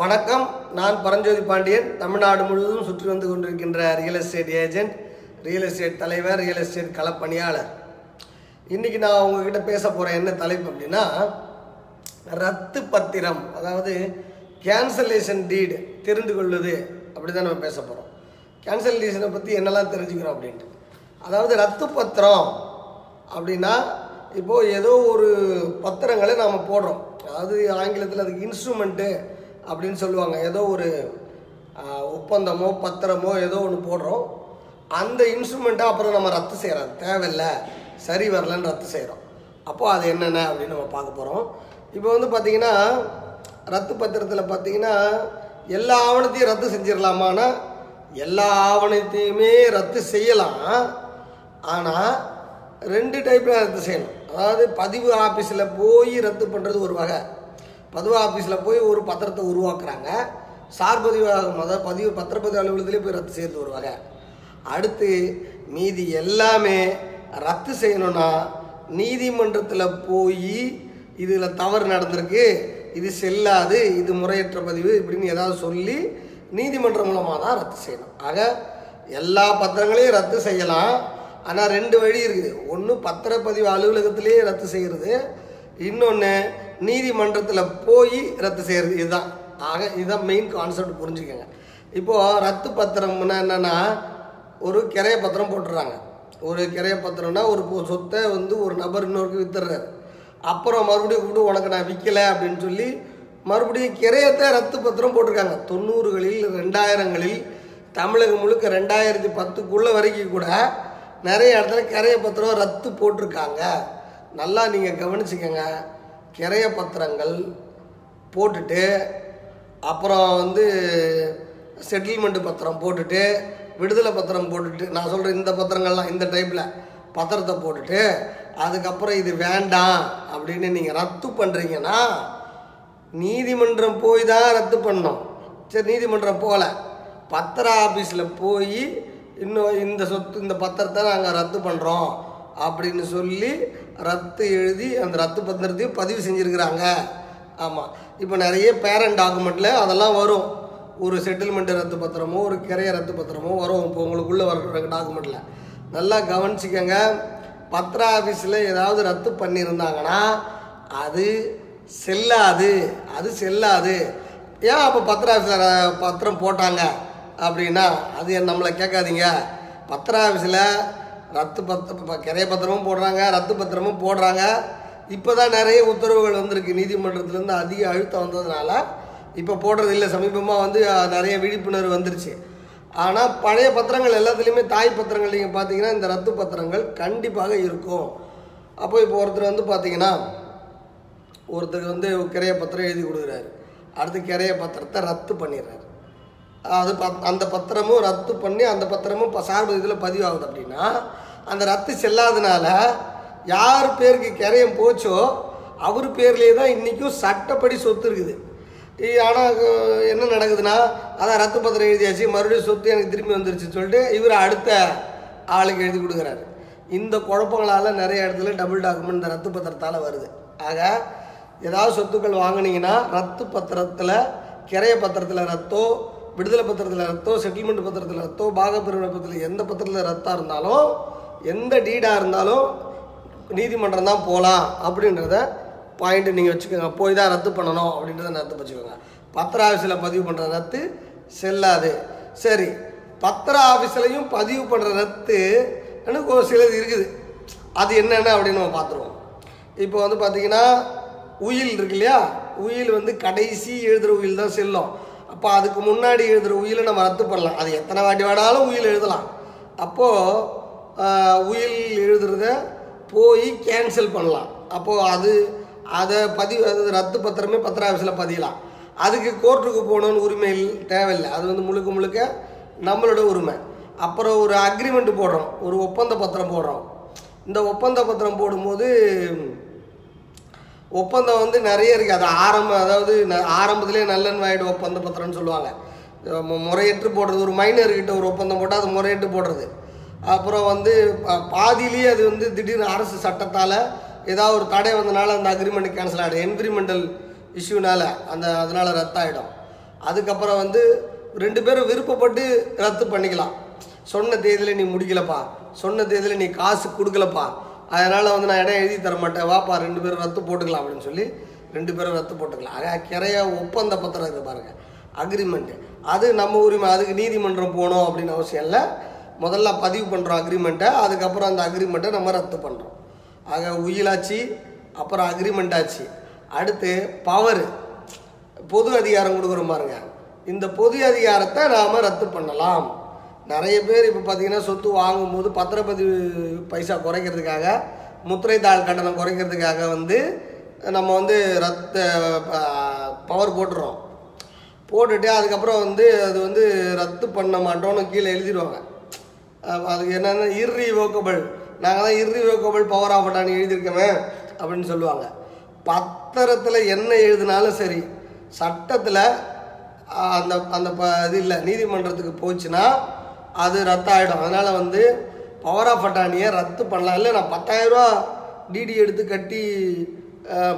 வணக்கம். நான் பரஞ்சோதி பாண்டியன். தமிழ்நாடு முழுவதும் சுற்றி வந்து கொண்டிருக்கின்ற real estate agent real estate தலைவர் ரியல் எஸ்டேட் களப்பணியாளர். இன்றைக்கி நான் உங்ககிட்ட பேச போகிற என்ன தலைப்பு அப்படின்னா ரத்து பத்திரம் அதாவது கேன்சலேஷன் டீடு தெரிந்து கொள்வது அப்படி தான் நம்ம பேச போகிறோம் கேன்சலேஷனை பற்றி என்னெல்லாம் தெரிஞ்சுக்கிறோம் அப்படின்ட்டு. அதாவது ரத்து பத்திரம் அப்படின்னா இப்போது ஏதோ ஒரு பத்திரங்களை நாம் போடுறோம். அதாவது ஆங்கிலத்தில் அதுக்கு இன்ஸ்ட்ருமெண்ட்டு அப்படின்னு சொல்லுவாங்க. ஏதோ ஒரு ஒப்பந்தமோ பத்திரமோ ஏதோ ஒன்று போடுறோம். அந்த இன்ஸ்ட்ருமெண்ட்டை அப்புறம் நம்ம ரத்து செய்கிறோம் தேவையில்லை. சரி வரலன்னு ரத்து செய்கிறோம் அப்போது அது என்னென்ன அப்படின்னு நம்ம பார்க்க போகிறோம் இப்போ வந்து பார்த்திங்கன்னா ரத்து பத்திரத்தில் பார்த்தீங்கன்னா எல்லா ஆவணத்தையும் ரத்து செஞ்சிடலாமான்னா எல்லா ஆவணத்தையுமே ரத்து செய்யலாம். ஆனால் ரெண்டு டைப்பில் ரத்து செய்யணும். அதாவது பதிவு ஆஃபீஸில் போய் ரத்து பண்ணுறது ஒரு வகை. பதிவு ஆஃபீஸில் போய் ஒரு பத்திரத்தை உருவாக்குறாங்க. சார் பதிவாகும் அதாவது பதிவு பத்திரப்பதிவு அலுவலகத்திலே போய் ரத்து செய்து வருவாங்க அடுத்து மீதி எல்லாமே ரத்து செய்யணும்னா நீதிமன்றத்தில் போய் இதில் தவறு நடந்திருக்கு இது செல்லாது இது முறையற்ற பதிவு இப்படின்னு ஏதாவது சொல்லி நீதிமன்றம் மூலமாக தான் ரத்து செய்யணும். ஆக எல்லா பத்திரங்களையும் ரத்து செய்யலாம். ஆனால் ரெண்டு வழி இருக்குது. ஒன்று பத்திரப்பதிவு அலுவலகத்திலேயே ரத்து செய்கிறது இன்னொன்று நீதிமன்றத்தில் போய் ரத்து செய்கிறது இதுதான். ஆக இதுதான் மெயின் கான்செப்ட் புரிஞ்சுக்கோங்க. இப்போது ரத்து பத்திரம்னா என்னென்னா ஒரு கிரைய பத்திரம் போட்டுடுறாங்க ஒரு கிரைய பத்திரம்னா ஒரு சொத்தை வந்து ஒரு நபர் இன்னொருக்கு வித்துடுறாரு அப்புறம் மறுபடியும் கூப்பிட்டு உனக்கு நான் விற்கலை அப்படின்னு சொல்லி மறுபடியும் கிரையத்தை ரத்து பத்திரம் போட்டிருக்காங்க. தொண்ணூறுகளில் ரெண்டாயிரங்களில் தமிழகம் முழுக்க ரெண்டாயிரத்தி பத்துக்குள்ளே வரைக்கும் கூட நிறைய இடத்துல கிரைய பத்திரம் ரத்து போட்டிருக்காங்க. நல்லா நீங்கள் கவனிச்சுக்கோங்க. கிரைய பத்திரங்கள் போட்டுட்டு அப்புறம் வந்து செட்டில்மெண்ட் பத்திரம் போட்டுட்டு விடுதலை பத்திரம் போட்டுட்டு நான் சொல்கிற இந்த பத்திரங்கள்லாம் இந்த டைப்பில் பத்திரத்தை போட்டுட்டு அதுக்கப்புறம் இது வேண்டாம் அப்படின்னு நீங்கள் ரத்து பண்ணுறீங்கன்னா நீதிமன்றம் போய் தான் ரத்து பண்ணோம் சரி நீதிமன்றம் போகல. பத்திர ஆஃபீஸில் போய் இன்னும் இந்த சொத்து இந்த பத்திரத்தை நாங்கள் ரத்து பண்ணுறோம் அப்படின்னு சொல்லி ரத்து எழுதி அந்த ரத்து பத்திரத்தையும் பதிவு செஞ்சுருக்கிறாங்க. ஆமாம் இப்போ நிறைய பேரண்ட் டாக்குமெண்ட்டில் அதெல்லாம் வரும். ஒரு செட்டில்மெண்ட் ரத்து பத்திரமோ ஒரு கிரைய ரத்து பத்திரமோ வரும். இப்போ உங்களுக்குள்ளே வர டாக்குமெண்ட்டில் நல்லா கவனிச்சிக்கோங்க. பத்திர ஆஃபீஸில் ஏதாவது ரத்து பண்ணியிருந்தாங்கன்னா அது செல்லாது. அது செல்லாது. ஏன் அப்போ பத்திர ஆஃபீஸில் பத்திரம் போட்டாங்க? அப்படின்னா அது நம்மளை கேட்காதீங்க? பத்திர ஆஃபீஸில் ரத்து பத்திரம் கிரைய பத்திரமும் போடுறாங்க ரத்து பத்திரமும் போடுறாங்க. இப்போ தான் நிறைய உத்தரவுகள் வந்திருக்கு. நீதிமன்றத்துலேருந்து அதிக அழுத்தம் வந்ததுனால இப்போ போடுறது இல்லை. சமீபமாக வந்து நிறைய விழிப்புணர்வு வந்துருச்சு. ஆனால் பழைய பத்திரங்கள் எல்லாத்துலேயுமே தாய் பத்திரங்கள் நீங்கள் பார்த்தீங்கன்னா இந்த ரத்து பத்திரங்கள் கண்டிப்பாக இருக்கும். அப்போ இப்போ ஒருத்தர் வந்து பார்த்தீங்கன்னா ஒருத்தர் வந்து கிரைய பத்திரம் எழுதி கொடுக்குறாரு. அடுத்து கிரைய பத்திரத்தை ரத்து பண்ணிடுறாரு. அது பத் அந்த பத்திரமும் ரத்து பண்ணி அந்த பத்திரமும் இப்போ சார்பு இதில் பதிவாகுது அப்படின்னா அந்த ரத்து செல்லாதனால யார் பேருக்கு கிரையம் போச்சோ அவர் பேர்லேயே தான் இன்றைக்கும் சட்டப்படி சொத்து இருக்குது. ஆனால் என்ன நடக்குதுன்னா அதான் ரத்து பத்திரம் எழுதியாச்சு மறுபடியும் சொத்து எனக்கு திரும்பி வந்துருச்சுன்னு சொல்லிட்டு இவர் அடுத்த ஆளுக்கு எழுதி கொடுக்குறாரு. இந்த குழப்பங்களால் நிறைய இடத்துல டபுள் டாக்குமெண்ட் இந்த ரத்து பத்திரத்தால் வருது. ஆக ஏதாவது சொத்துக்கள் வாங்குனீங்கன்னா ரத்து பத்திரத்தில் கிரைய பத்திரத்தில் ரத்தோ விடுதலை பத்திரத்தில் ரத்தோ செட்டில்மெண்ட் பத்திரத்தில் ரத்தோ பாகப்பிரிவினை பத்திரத்தில் எந்த பத்திரத்தில் ரத்தாக இருந்தாலும் எந்த டீடாக இருந்தாலும் நீதிமன்றம் தான் போகலாம் அப்படின்றத பாயிண்ட் நீங்கள் வச்சுக்கோங்க. போய் தான் ரத்து பண்ணணும் அப்படின்றத ரத்து வச்சுக்கோங்க. பத்திர ஆஃபீஸில் பதிவு பண்ணுற ரத்து செல்லாது. சரி பத்திர ஆஃபீஸ்லையும் பதிவு பண்ணுற ரத்து எனக்கு ஒரு சிலது இருக்குது. அது என்னென்ன அப்படின்னு நம்ம பார்த்துருவோம். இப்போ வந்து பார்த்திங்கன்னா உயில் இருக்கு இல்லையா? உயில் வந்து கடைசி எழுதுகிற உயில் தான் செல்லும். அப்போ அதுக்கு முன்னாடி எழுதுகிற உயிலை நம்ம ரத்து பண்ணலாம். அது எத்தனை வாட்டி வேணாலும் உயில் எழுதலாம். அப்போது உயில் எழுதுறத போய் கேன்சல் பண்ணலாம். அப்போது அது அதை பதிவு அது ரத்து பத்திரமே பத்திர ஆஃபீஸில் பதியலாம். அதுக்கு கோர்ட்டுக்கு போகணுன்னு உரிமை தேவையில்லை. அது வந்து முழுக்க முழுக்க நம்மளோட உரிமை. அப்புறம் ஒரு அக்ரிமெண்ட் போடுறோம். ஒரு ஒப்பந்த பத்திரம் போடுறோம். இந்த ஒப்பந்த பத்திரம் போடும்போது ஒப்பந்தம் வந்து நிறைய இருக்குது அது ஆரம்ப அதாவது ந- ஆரம்பத்திலே நல்லன் வாய்டு ஒப்பந்த பத்திரம்னு சொல்லுவாங்க. முறையற்று போடுறது. ஒரு மைனர்கிட்ட ஒரு ஒப்பந்தம் போட்டால் அது முறையற்று போடுறது. அப்புறம் வந்து பா- பாதியிலேயே அது வந்து திடீர்னு அரசு சட்டத்தால் ஏதாவது ஒரு தடை வந்தனால அந்த அக்ரிமெண்ட் கேன்சல் ஆகிடும் என்விரிமெண்டல் இஷ்யூனால் அந்த அதனால் ரத்தாயிடும். அதுக்கப்புறம் வந்து ரெண்டு பேரும் விருப்பப்பட்டு ரத்து பண்ணிக்கலாம். சொன்ன தேதியில் நீ முடிக்கலப்பா. சொன்ன தேதியில் நீ காசு கொடுக்கலப்பா. அதனால் வந்து நான் இடம் எழுதி தர மாட்டேன் வாப்பா ரெண்டு பேரும் ரத்து போட்டுக்கலாம் அப்படின்னு சொல்லி ரெண்டு பேரும் ரத்து போட்டுக்கலாம். ஆக கிரையா ஒப்பந்த பத்திரம் இருக்குது பாருங்கள் அக்ரிமெண்ட்டு அது நம்ம உரிமை அதுக்கு நீதிமன்றம் போகணும் அப்படின்னு அவசியம் இல்லை. முதல்ல பதிவு பண்ணுறோம் அக்ரிமெண்ட்டை அதுக்கப்புறம் அந்த அக்ரிமெண்ட்டை நம்ம ரத்து பண்ணுறோம் ஆக உயிலாச்சு அப்புறம் அக்ரிமெண்ட் ஆச்சு. அடுத்து பவர் பொது அதிகாரம் கொடுக்குறோம் பாருங்க. இந்த பொது அதிகாரத்தை நாம் ரத்து பண்ணலாம். நிறைய பேர் இப்போ பார்த்தீங்கன்னா சொத்து வாங்கும்போது பத்திரப்பதிவு பைசா குறைக்கிறதுக்காக முத்திரை தாள் கட்டணம் குறைக்கிறதுக்காக வந்து நம்ம வந்து ரத்த பவர் போட்டுறோம். போட்டுட்டு அதுக்கப்புறம் வந்து அது வந்து ரத்து பண்ண மாட்டோம்னு கீழே எழுதிடுவாங்க. அதுக்கு என்னென்னா இர்ரிவோக்கபிள் நாங்கள் தான் இர்ரிவோக்கபிள் பவர் ஆஃப் அட்டானி எழுதியிருக்கோமே அப்படின்னு சொல்லுவாங்க. பத்திரத்தில் என்ன எழுதினாலும் சரி சட்டத்தில் அந்த அந்த ப இது இல்லை நீதிமன்றத்துக்கு போச்சுன்னா அது ரத்தாயிடும். அதனால் வந்து பவர் ஆஃப் அட்டானியை ரத்து பண்ணலாம். இல்லை நான் பத்தாயிரரூவா டிடி எடுத்து கட்டி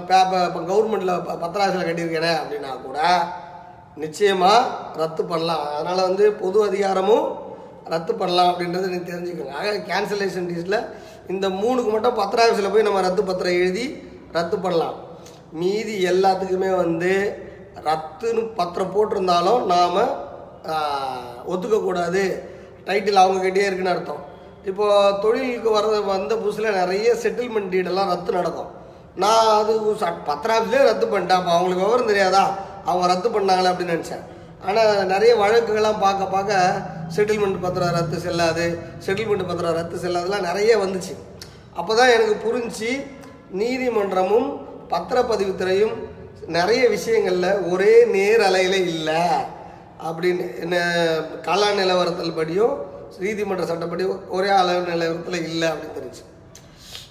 பேப்பர் இப்போ கவர்மெண்ட்டில் பத்திராசில் கட்டியிருக்கேனே அப்படின்னா கூட நிச்சயமாக ரத்து பண்ணலாம். அதனால் வந்து பொது அதிகாரமும் ரத்து பண்ணலாம் அப்படின்றத நீ தெரிஞ்சுக்கோங்க. ஆக கேன்சலேஷன் டீஸில் இந்த மூணுக்கு மட்டும் பத்திராசில் போய் நம்ம ரத்து பத்திரம் எழுதி ரத்து பண்ணலாம். மீதி எல்லாத்துக்குமே வந்து ரத்துன்னு பத்திரம் போட்டிருந்தாலும் நாம் ஒத்துக்கக்கூடாது. டைட்டில் அவங்கக்கிட்டே இருக்குன்னு அர்த்தம். இப்போது தொழிலுக்கு வர்றது வந்த புதுசில் நிறைய செட்டில்மெண்ட் டீடெல்லாம் ரத்து நடக்கும். நான் அது ச- பத்திராஃபிலே ரத்து பண்ணிட்டேன். அப்போ அவங்களுக்கு விவரம் தெரியாதா? அவங்க ரத்து பண்ணாங்களே அப்படின்னு நினச்சேன். ஆனால் நிறைய வழக்குகள்லாம் பார்க்க பார்க்க செட்டில்மெண்ட் பத்திரம் ரத்து செல்லாது செட்டில்மெண்ட் பத்திரம் ரத்து செல்லாதெல்லாம் நிறைய வந்துச்சு. அப்போ தான் எனக்கு புரிஞ்சு நீதிமன்றமும் பத்திரப்பதிவுத்துறையும் நிறைய விஷயங்களில் ஒரே நேர் அலையில் இல்லை. அப்படின்னு என்ன கலா நிலவரத்தில் படியும் நீதிமன்ற சட்டப்படி ஒரே அளவு நிலவரத்தில் இல்லை அப்படின்னு தெரிஞ்சு.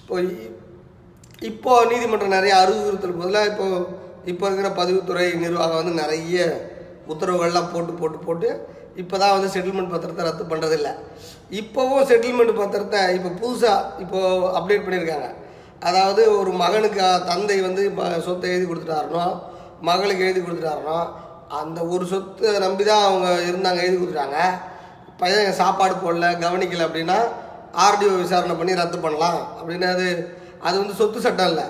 இப்போ இப்போ நீதிமன்றம் நிறைய அறிவுறுத்தல் பதிலாக இப்போ இப்போ இருக்கிற பதிவுத்துறை நிர்வாகம் வந்து நிறைய உத்தரவுகள்லாம் போட்டு போட்டு போட்டு இப்போ தான் வந்து செட்டில்மெண்ட் பத்திரத்தை ரத்து பண்ணுறதில்ல இப்போவும் செட்டில்மெண்ட் பத்திரத்தை இப்போ புதுசாக இப்போது அப்டேட் பண்ணியிருக்காங்க அதாவது ஒரு மகனுக்கு தந்தை வந்து சொத்தை எழுதி கொடுத்துட்டாருனோ மகளுக்கு எழுதி கொடுத்துட்டாருனோ அந்த ஒரு சொத்தை நம்பி தான் அவங்க இருந்தாங்க எழுதி கொடுத்துட்டாங்க. பையன் சாப்பாடு போடல கவனிக்கல அப்படின்னா ஆர்டிஓ விசாரணை பண்ணி ரத்து பண்ணலாம். அப்படின்னு அது அது வந்து சொத்து சட்டம் இல்லை.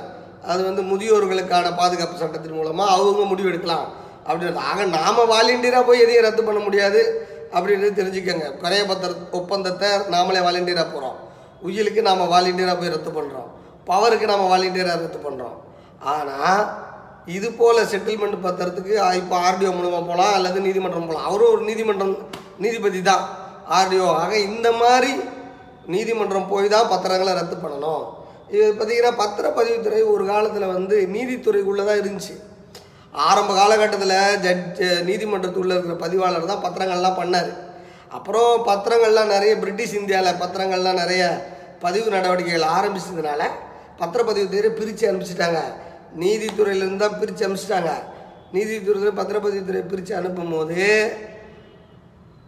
அது வந்து முதியோர்களுக்கான பாதுகாப்பு சட்டத்தின் மூலமாக அவங்க முடிவு எடுக்கலாம். அப்படின்றது ஆக நாம் வாலண்டியராக போய் எதையும் ரத்து பண்ண முடியாது அப்படின்றது தெரிஞ்சுக்கோங்க. குறைய பத்திர ஒப்பந்தத்தை நாமளே வாலண்டியராக போகிறோம் உயிலுக்கு நாம் வாலண்டியராக போய் ரத்து பண்ணுறோம் பவருக்கு நாம் வாலண்டியராக ரத்து பண்ணுறோம் ஆனால் இது போல் செட்டில்மெண்ட் பத்திரத்துக்கு இப்போ ஆர்டிஓ மூலமாக போகலாம் அல்லது நீதிமன்றம் போகலாம் அவரும் ஒரு நீதிமன்றம் நீதிபதி தான் ஆர்டிஓ ஆக இந்த மாதிரி நீதிமன்றம் போய் தான் பத்திரங்களை ரத்து பண்ணணும். இது பார்த்தீங்கன்னா பத்திரப்பதிவுத்துறை ஒரு காலத்தில் வந்து நீதித்துறைக்குள்ளே தான் இருந்துச்சு. ஆரம்ப காலகட்டத்தில் ஜட்ஜ் நீதிமன்றத்துக்குள்ளே இருக்கிற பதிவாளர் தான் பத்திரங்கள்லாம் பண்ணார். அப்புறம் பத்திரங்கள்லாம் நிறைய பிரிட்டிஷ் இந்தியாவில் பத்திரங்கள்லாம் நிறைய பதிவு நடவடிக்கைகள் ஆரம்பிச்சதுனால பத்திரப்பதிவுத்துறை பிரித்து அனுப்பிச்சிட்டாங்க. நீதித்துறையிலேருந்து தான் பிரித்து அனுப்பிச்சிட்டாங்க. நீதித்துறையில் பத்திரப்பதிவுத்துறை பிரித்து அனுப்பும் போது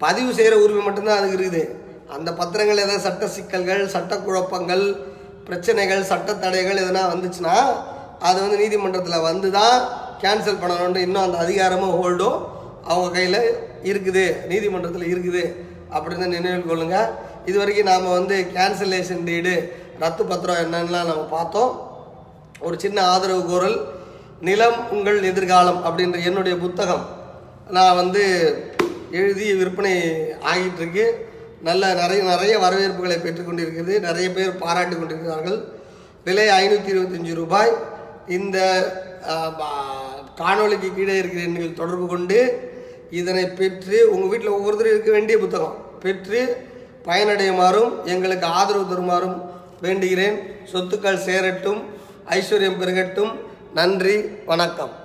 பதிவு செய்கிற உரிமை மட்டும்தான் அதுக்கு இருக்குது. அந்த பத்திரங்கள் ஏதாவது சட்ட சிக்கல்கள் சட்ட குழப்பங்கள் பிரச்சனைகள் சட்ட தடைகள் எதனா வந்துச்சுன்னா அது வந்து நீதிமன்றத்தில் வந்து தான் கேன்சல் பண்ணணுன்ட்டு இன்னும் அந்த அதிகாரமும் ஹோல்டும் அவங்க கையில் இருக்குது. நீதிமன்றத்தில் இருக்குது. அப்படின்னு நினைவில் கொள்ளுங்கள் இது வரைக்கும் நாம் வந்து கேன்சலேஷன் டீடு ரத்து பத்திரம் என்னென்னலாம் நம்ம பார்த்தோம். ஒரு சின்ன ஆதரவு கோரல் நிலம் உங்கள் எதிர்காலம் அப்படின்ற என்னுடைய புத்தகம் நான் வந்து எழுதி விற்பனை ஆகிட்டு இருக்கு நல்ல நிறைய நிறைய வரவேற்புகளை பெற்றுக்கொண்டிருக்கிறது நிறைய பேர் பாராட்டி கொண்டிருக்கிறார்கள். விலை ஐநூற்றி இருபத்தஞ்சி ரூபாய். இந்த காணொலிக்கு காணொளிக்கு கீழே இருக்கிற எண்ணில் தொடர்பு கொண்டு இதனை பெற்று உங்கள் வீட்டில் ஒவ்வொருத்தரும் இருக்க வேண்டிய புத்தகம். பெற்று பயனடையுமாறும் எங்களுக்கு ஆதரவு தருமாறும் வேண்டுகிறேன். சொத்துக்கள் சேரட்டும். ஐஸ்வர்யம் பெருகட்டும். நன்றி வணக்கம்.